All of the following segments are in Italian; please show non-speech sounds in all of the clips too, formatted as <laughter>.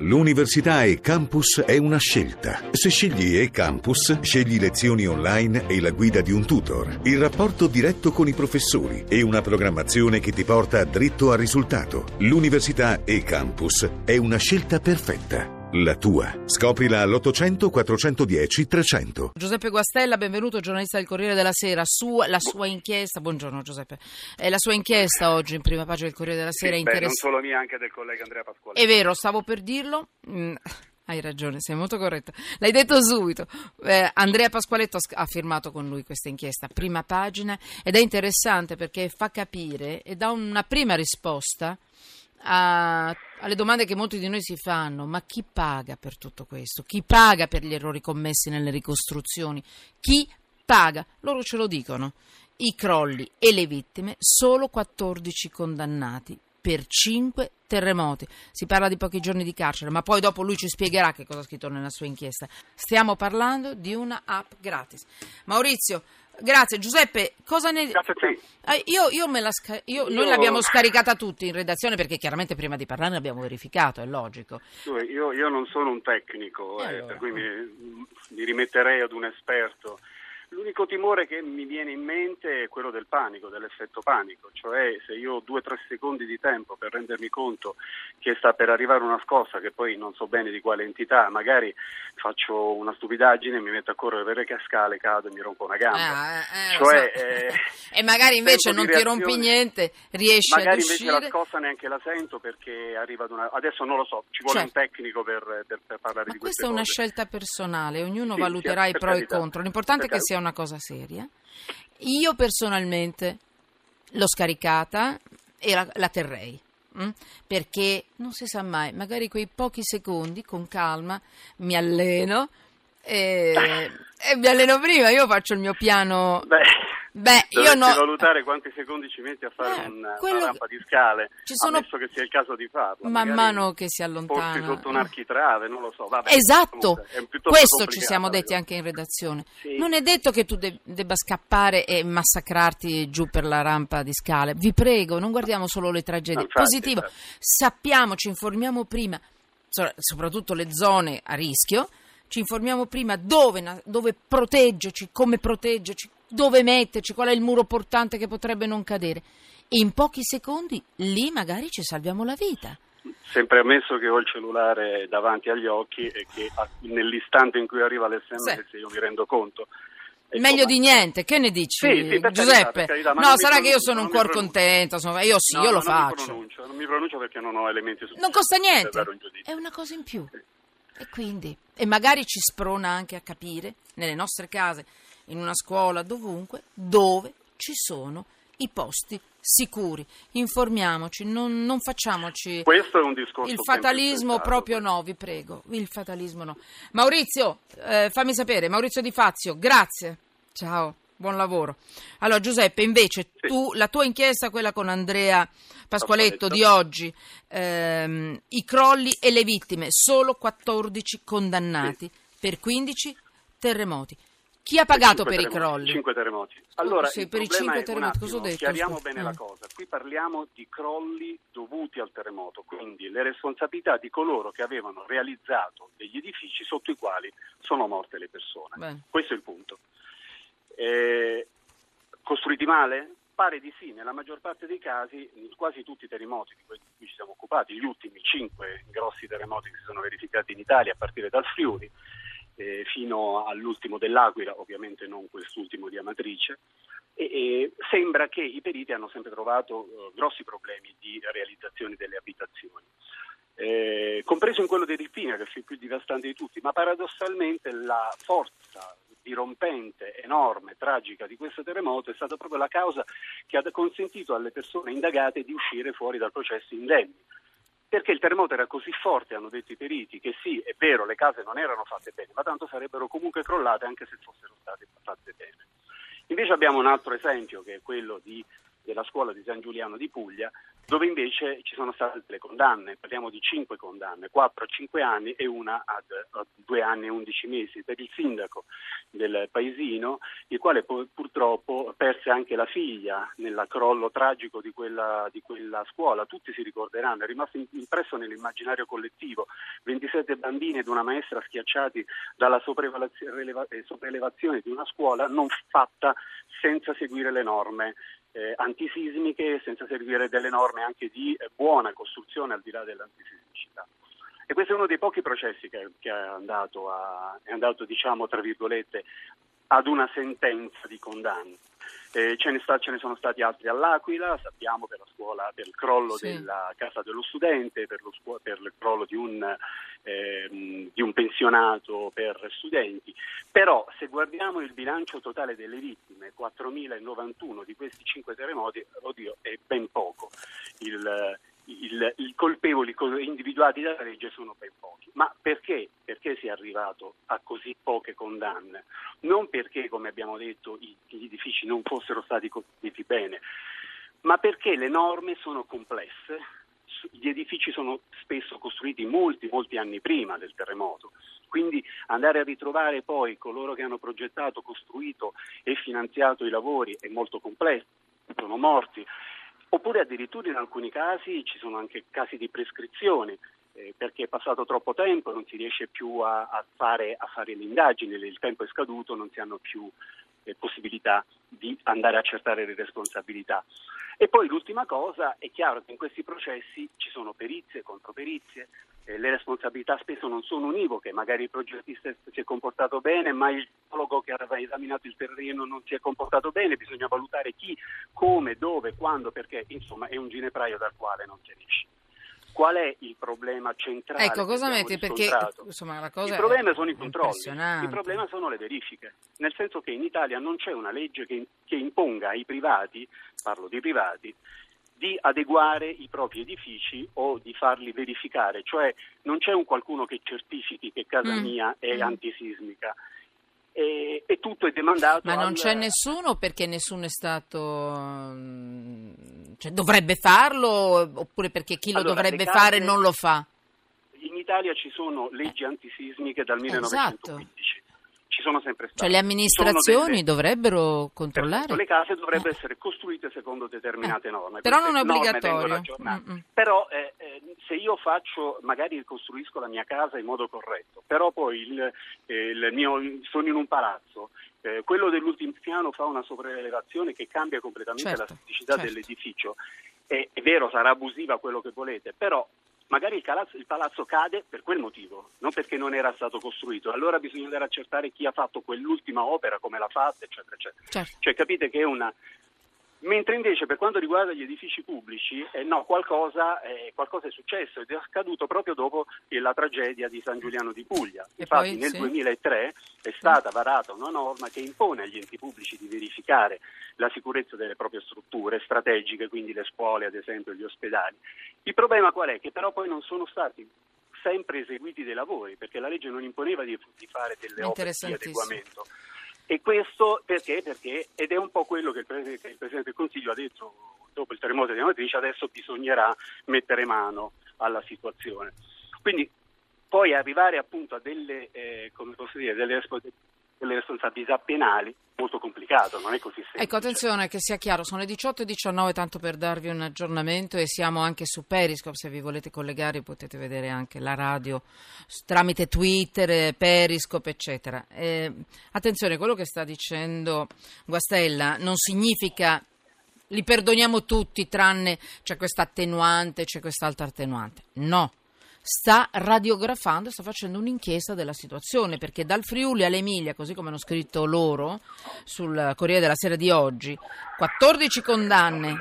L'università e campus è una scelta. Se scegli e campus, scegli lezioni online e la guida di un tutor, il rapporto diretto con i professori e una programmazione che ti porta dritto al risultato. L'università e campus è una scelta perfetta. La tua. Scoprila all'800 410 300. Giuseppe Guastella, benvenuto, giornalista del Corriere della Sera. Su, la sua inchiesta, buongiorno Giuseppe, eh, la sua inchiesta oggi in prima pagina del Corriere della Sera Sì, è beh, non solo mia, anche del collega Andrea Pasquale. È vero, stavo per dirlo. Mm, <laughs> hai ragione, sei molto corretto. L'hai detto subito. Eh, Andrea Pasqualetto ha firmato con lui questa inchiesta, prima pagina, ed è interessante perché fa capire e dà una prima risposta a- alle domande che molti di noi si fanno. Ma chi paga per tutto questo? Chi paga per gli errori commessi nelle ricostruzioni? Chi paga? Loro ce lo dicono. I crolli e le vittime, solo 14 condannati per 5 terremoti. Si parla di pochi giorni di carcere, ma poi dopo lui ci spiegherà che cosa ha scritto nella sua inchiesta. Stiamo parlando di una app gratis. Maurizio, grazie. Giuseppe, cosa ne... Grazie a te. Eh, io, io me la sca- io- Io- Noi l'abbiamo scaricata tutti in redazione perché chiaramente prima di parlare abbiamo verificato, è logico. Io, non sono un tecnico, E eh, allora? per cui mi, mi rimetterei ad un esperto. L'unico timore che mi viene in mente è quello del panico, dell'effetto panico, cioè se io ho due o tre secondi di tempo per rendermi conto che sta per arrivare una scossa che poi non so bene di quale entità, magari faccio una stupidaggine, mi metto a correre per le cascale, cado e mi rompo una gamba. Ah, eh, lo cioè, so. eh, <laughs> e magari invece non ti rompi niente, riesci ad Magari invece la scossa neanche la sento perché arriva ad una... Adesso non lo so, ci vuole Certo. un tecnico per, per- per parlare Ma di questa queste è una cose. scelta personale, ognuno Sì, valuterà sì, i pro e i carità. contro. L'importante è che sia una cosa seria. Io personalmente l'ho scaricata e la, la terrei. mm? Perché non si sa mai, magari quei pochi secondi con calma mi alleno e, e mi alleno prima. Io faccio il mio piano. Beh, Beh, io no. valutare quanti secondi ci metti a fare Eh, un- quello- una rampa di scale, Ci sono- ammesso che sia il caso di farlo. Man mano che si allontana. sotto un architrave, non lo so. Vabbè, Esatto, questo ci siamo detti anche in redazione. Sì. Non è detto che tu de- debba scappare e massacrarti giù per la rampa di scale. Vi prego, non guardiamo solo le tragedie. Infatti, Positivo, infatti. sappiamo, ci informiamo prima, so- soprattutto le zone a rischio, ci informiamo prima dove, dove proteggerci, come proteggerci, dove metterci, qual è il muro portante che potrebbe non cadere. E in pochi secondi lì magari ci salviamo la vita. Sempre ammesso che ho il cellulare davanti agli occhi e che a- nell'istante in cui arriva l'SMS io mi rendo conto. E Meglio insomma, di niente, che ne dici Sì, sì, carità, Giuseppe? carità, ma no, mi sarà che io sono un mi cuor contento, insomma, io sì, no, io lo no, Non mi faccio. pronuncio, non mi pronuncio perché non ho elementi sufficienti Non costa niente, un è una cosa in più. Sì. E quindi, e magari ci sprona anche a capire, nelle nostre case, in una scuola, dovunque, dove ci sono i posti sicuri. Informiamoci, non, non facciamoci Questo è un discorso il fatalismo proprio no, vi prego, il fatalismo no. Maurizio, eh, fammi sapere, Maurizio Di Fazio, grazie. Ciao, buon lavoro. Allora Giuseppe, invece Sì. tu, la tua inchiesta, quella con Andrea Pasqualetto di oggi, ehm, i crolli e le vittime, solo 14 condannati per 15 terremoti. Chi ha pagato per i crolli? Cinque terremoti. Allora, sì, per i cinque terremoti, cosa ho detto? Chiariamo Scusa. bene Ah. la cosa. Qui parliamo di crolli dovuti al terremoto, quindi le responsabilità di coloro che avevano realizzato degli edifici sotto i quali sono morte le persone. Bene. Questo è il punto. Eh, costruiti male? Pare di sì, nella maggior parte dei casi, in quasi tutti i terremoti di cui ci siamo occupati, gli ultimi cinque grossi terremoti che si sono verificati in Italia, a partire dal Friuli, eh, fino all'ultimo dell'Aquila, ovviamente non quest'ultimo di Amatrice, e, e sembra che i periti hanno sempre trovato eh, grossi problemi di realizzazione delle abitazioni. Eh, compreso in quello dell'Irpina, che fu il più devastante di tutti, ma paradossalmente la forza dirompente, enorme, tragica di questo terremoto è stata proprio la causa che ha consentito alle persone indagate di uscire fuori dal processo indenni. Perché il terremoto era così forte, hanno detto i periti, che sì, è vero, le case non erano fatte bene, ma tanto sarebbero comunque crollate anche se fossero state fatte bene. Invece abbiamo un altro esempio che è quello di della scuola di San Giuliano di Puglia, dove invece ci sono state delle condanne, parliamo di cinque condanne, quattro a cinque anni e una a due anni e undici mesi per il sindaco del paesino, il quale purtroppo perse anche la figlia nel crollo tragico di quella, di quella scuola. Tutti si ricorderanno, è rimasto impresso nell'immaginario collettivo. 27 bambini ed una maestra schiacciati dalla eh, sopraelevazione di una scuola non fatta senza seguire le norme eh, antisismiche, senza seguire delle norme anche di eh, buona costruzione al di là dell'antisismicità. E questo è uno dei pochi processi che, che è andato, a, è andato diciamo, tra virgolette, ad una sentenza di condanna. Eh, ce, ne sta, ce, ne sono stati altri all'Aquila, sappiamo per, scuola, per il crollo sì. della casa dello studente, per, lo, per il crollo di un, eh, di un, pensionato per studenti, però se guardiamo il bilancio totale delle vittime, 4.091 di questi cinque terremoti, oddio, è ben poco. Il, il, i colpevoli individuati dalla legge sono ben pochi. Ma perché? Perché si è arrivato a così poche condanne? Non perché, come abbiamo detto, gli edifici non fossero stati costruiti bene, ma perché le norme sono complesse, gli edifici sono spesso costruiti molti, molti anni prima del terremoto. Quindi andare a ritrovare poi coloro che hanno progettato, costruito e finanziato i lavori è molto complesso, sono morti Oppure addirittura in alcuni casi ci sono anche casi di prescrizione, eh, perché è passato troppo tempo, non si riesce più a, a, fare, a fare, le indagini, il tempo è scaduto, non si hanno più eh, possibilità di andare a accertare le responsabilità. E poi l'ultima cosa, è chiaro che in questi processi ci sono perizie, controperizie, eh, le responsabilità spesso non sono univoche, magari il progettista si è comportato bene, ma il geologo che aveva esaminato il terreno non si è comportato bene, bisogna valutare chi, come, dove, quando, perché insomma è un ginepraio dal quale non si esce. Qual è il problema centrale? Ecco, cosa metti? Perché insomma, la cosa il problema sono i controlli, il problema sono le verifiche, nel senso che in Italia non c'è una legge che, che imponga ai privati, parlo di privati, di adeguare i propri edifici o di farli verificare, cioè non c'è un qualcuno che certifichi che casa mm. mia è mm. antisismica. E, e, tutto è demandato. Ma non al... c'è nessuno perché nessuno è stato. Mm, cioè, dovrebbe farlo oppure perché chi lo allora, dovrebbe case... fare non lo fa? In Italia ci sono leggi antisismiche dal 1915. Esatto ci sono sempre state. Cioè le amministrazioni delle... dovrebbero controllare? le case dovrebbero eh. essere costruite secondo determinate eh. norme. Però non è obbligatorio. Mm, mm. Però eh, eh, se io faccio, magari costruisco la mia casa in modo corretto, però poi il, eh, il mio, sono in un palazzo, eh, quello dell'ultimo piano fa una sopraelevazione che cambia completamente certo, la fisicità certo. dell'edificio. È, è vero, sarà abusiva quello che volete, però magari il palazzo, il palazzo, cade per quel motivo, non perché non era stato costruito. Allora bisogna andare a accertare chi ha fatto quell'ultima opera, come l'ha fatta, eccetera, eccetera. Certo. Cioè capite che è una, Mentre invece per quanto riguarda gli edifici pubblici, eh, no, qualcosa, eh, qualcosa, è successo ed è accaduto proprio dopo la tragedia di San Giuliano di Puglia. E Infatti poi, nel sì. 2003 è stata varata una norma che impone agli enti pubblici di verificare la sicurezza delle proprie strutture strategiche, quindi le scuole ad esempio, gli ospedali. Il problema qual è? Che però poi non sono stati sempre eseguiti dei lavori, perché la legge non imponeva di, di fare delle opere di adeguamento. E questo perché? Perché, ed è un po' quello che il, Presidente, il Presidente del Consiglio ha detto dopo il terremoto di Amatrice, adesso bisognerà mettere mano alla situazione. Quindi poi arrivare appunto a delle, eh, dire, delle, delle responsabilità penali molto complicato, non è così semplice. Ecco, attenzione che sia chiaro, sono le 18 e 19 tanto per darvi un aggiornamento e siamo anche su Periscope, se vi volete collegare potete vedere anche la radio tramite Twitter, Periscope eccetera. Eh, attenzione, quello che sta dicendo Guastella non significa li perdoniamo tutti tranne c'è questa attenuante, c'è quest'altra attenuante. No, sta radiografando, sta facendo un'inchiesta della situazione, perché dal Friuli all'Emilia, così come hanno scritto loro sul Corriere della Sera di oggi, 14 condanne,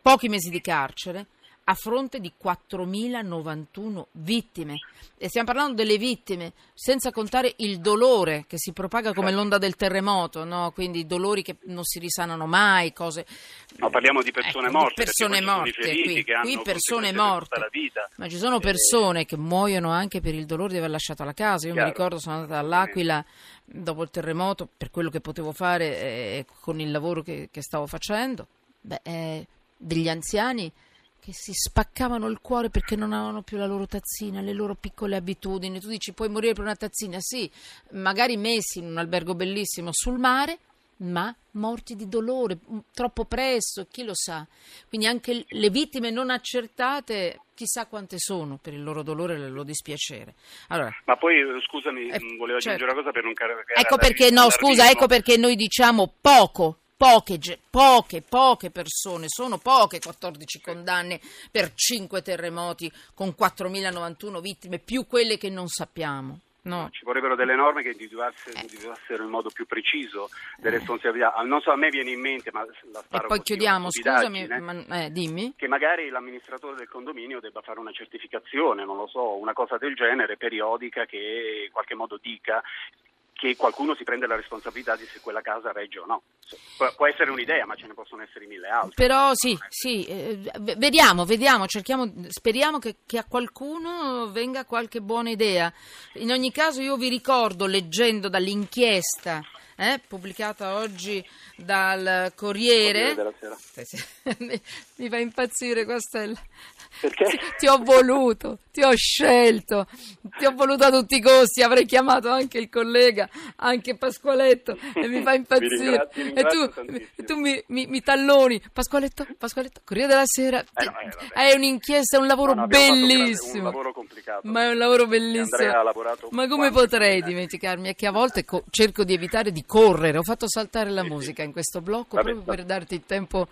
pochi mesi di carcere, a fronte di 4.091 vittime. E stiamo parlando delle vittime, senza contare il dolore che si propaga come l'onda del terremoto, no? quindi dolori che non si risanano mai, cose... No, parliamo di persone ecco, morte. Persone morte, qui, qui persone morte. Ma ci sono persone che muoiono anche per il dolore di aver lasciato la casa. Io Chiaro. mi ricordo, sono andata all'Aquila dopo il terremoto, per quello che potevo fare eh, con il lavoro che, che stavo facendo Beh, eh, degli anziani che si spaccavano il cuore perché non avevano più la loro tazzina, le loro piccole abitudini. Tu dici puoi morire per una tazzina? Sì, magari messi in un albergo bellissimo sul mare, ma morti di dolore mm, troppo presto, chi lo sa. Quindi anche le vittime non accertate, chissà quante sono per il loro dolore e il loro dispiacere. Allora, ma poi scusami, eh, volevo aggiungere certo. una cosa per non caricare. Ecco perché no, scusa, ecco perché noi diciamo poco poche, poche, poche persone, sono poche 14 condanne per 5 terremoti con 4.091 vittime, più quelle che non sappiamo. No. Ci vorrebbero delle norme che individuassero, eh. in modo più preciso le eh. responsabilità. Non so, a me viene in mente, ma la sparo E poi chiudiamo, scusami, ma, eh, dimmi. Che magari l'amministratore del condominio debba fare una certificazione, non lo so, una cosa del genere, periodica, che in qualche modo dica che qualcuno si prende la responsabilità di se quella casa regge o no. Può essere un'idea, ma ce ne possono essere mille altre. Però sì, sì, eh, vediamo, vediamo, cerchiamo, speriamo che, che, a qualcuno venga qualche buona idea. In ogni caso io vi ricordo, leggendo dall'inchiesta eh, pubblicata oggi dal Corriere, Corriere <laughs> mi fa impazzire questa è la... Perché? <laughs> Ti ho voluto, ti ho scelto, ti ho voluto a tutti i costi, avrei chiamato anche il collega, anche Pasqualetto, e mi fa <laughs> impazzire. mi e tu, tu mi, mi, mi, talloni, Pasqualetto, Pasqualetto, Corriere della Sera, eh no, eh, è un'inchiesta, è un lavoro no, bellissimo. Un lavoro complicato. Ma è un lavoro bellissimo. Ma come potrei eh. dimenticarmi? È che a volte co- cerco di evitare di correre, ho fatto saltare la sì, musica sì. in questo blocco Vabbè, proprio per darti il tempo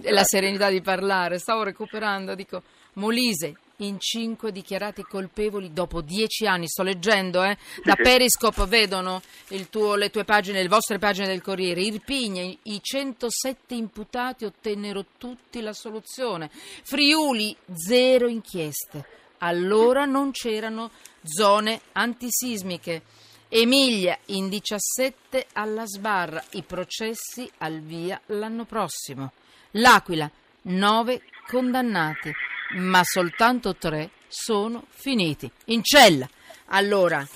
e la serenità di parlare. Stavo recuperando, dico, Molise, in cinque dichiarati colpevoli dopo dieci anni. Sto leggendo, eh? Da Periscope vedono tuo, le tue pagine, le vostre pagine del Corriere. Irpigna, i 107 imputati ottennero tutti la soluzione. Friuli, zero inchieste. Allora non c'erano zone antisismiche. Emilia, in 17 alla sbarra. I processi al via l'anno prossimo. L'Aquila, nove condannati, ma soltanto tre sono finiti in cella. Allora,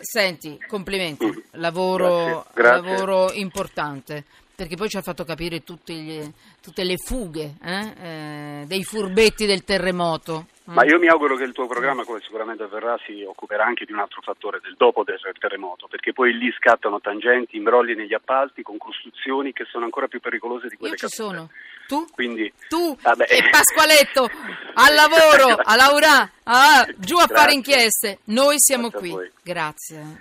senti, complimenti, lavoro, grazie, grazie. lavoro importante perché poi ci ha fatto capire gli, tutte le fughe eh, eh, dei furbetti del terremoto. Ma io mi auguro che il tuo programma, come sicuramente avverrà, si occuperà anche di un altro fattore, del dopo del terremoto, perché poi lì scattano tangenti, imbrogli negli appalti con costruzioni che sono ancora più pericolose di quelle che ci sono. Tu? Quindi, tu vabbè. e Pasqualetto al lavoro, a <laughs> Laura, ah, giù a Grazie. fare inchieste. Noi siamo Grazie qui. Grazie.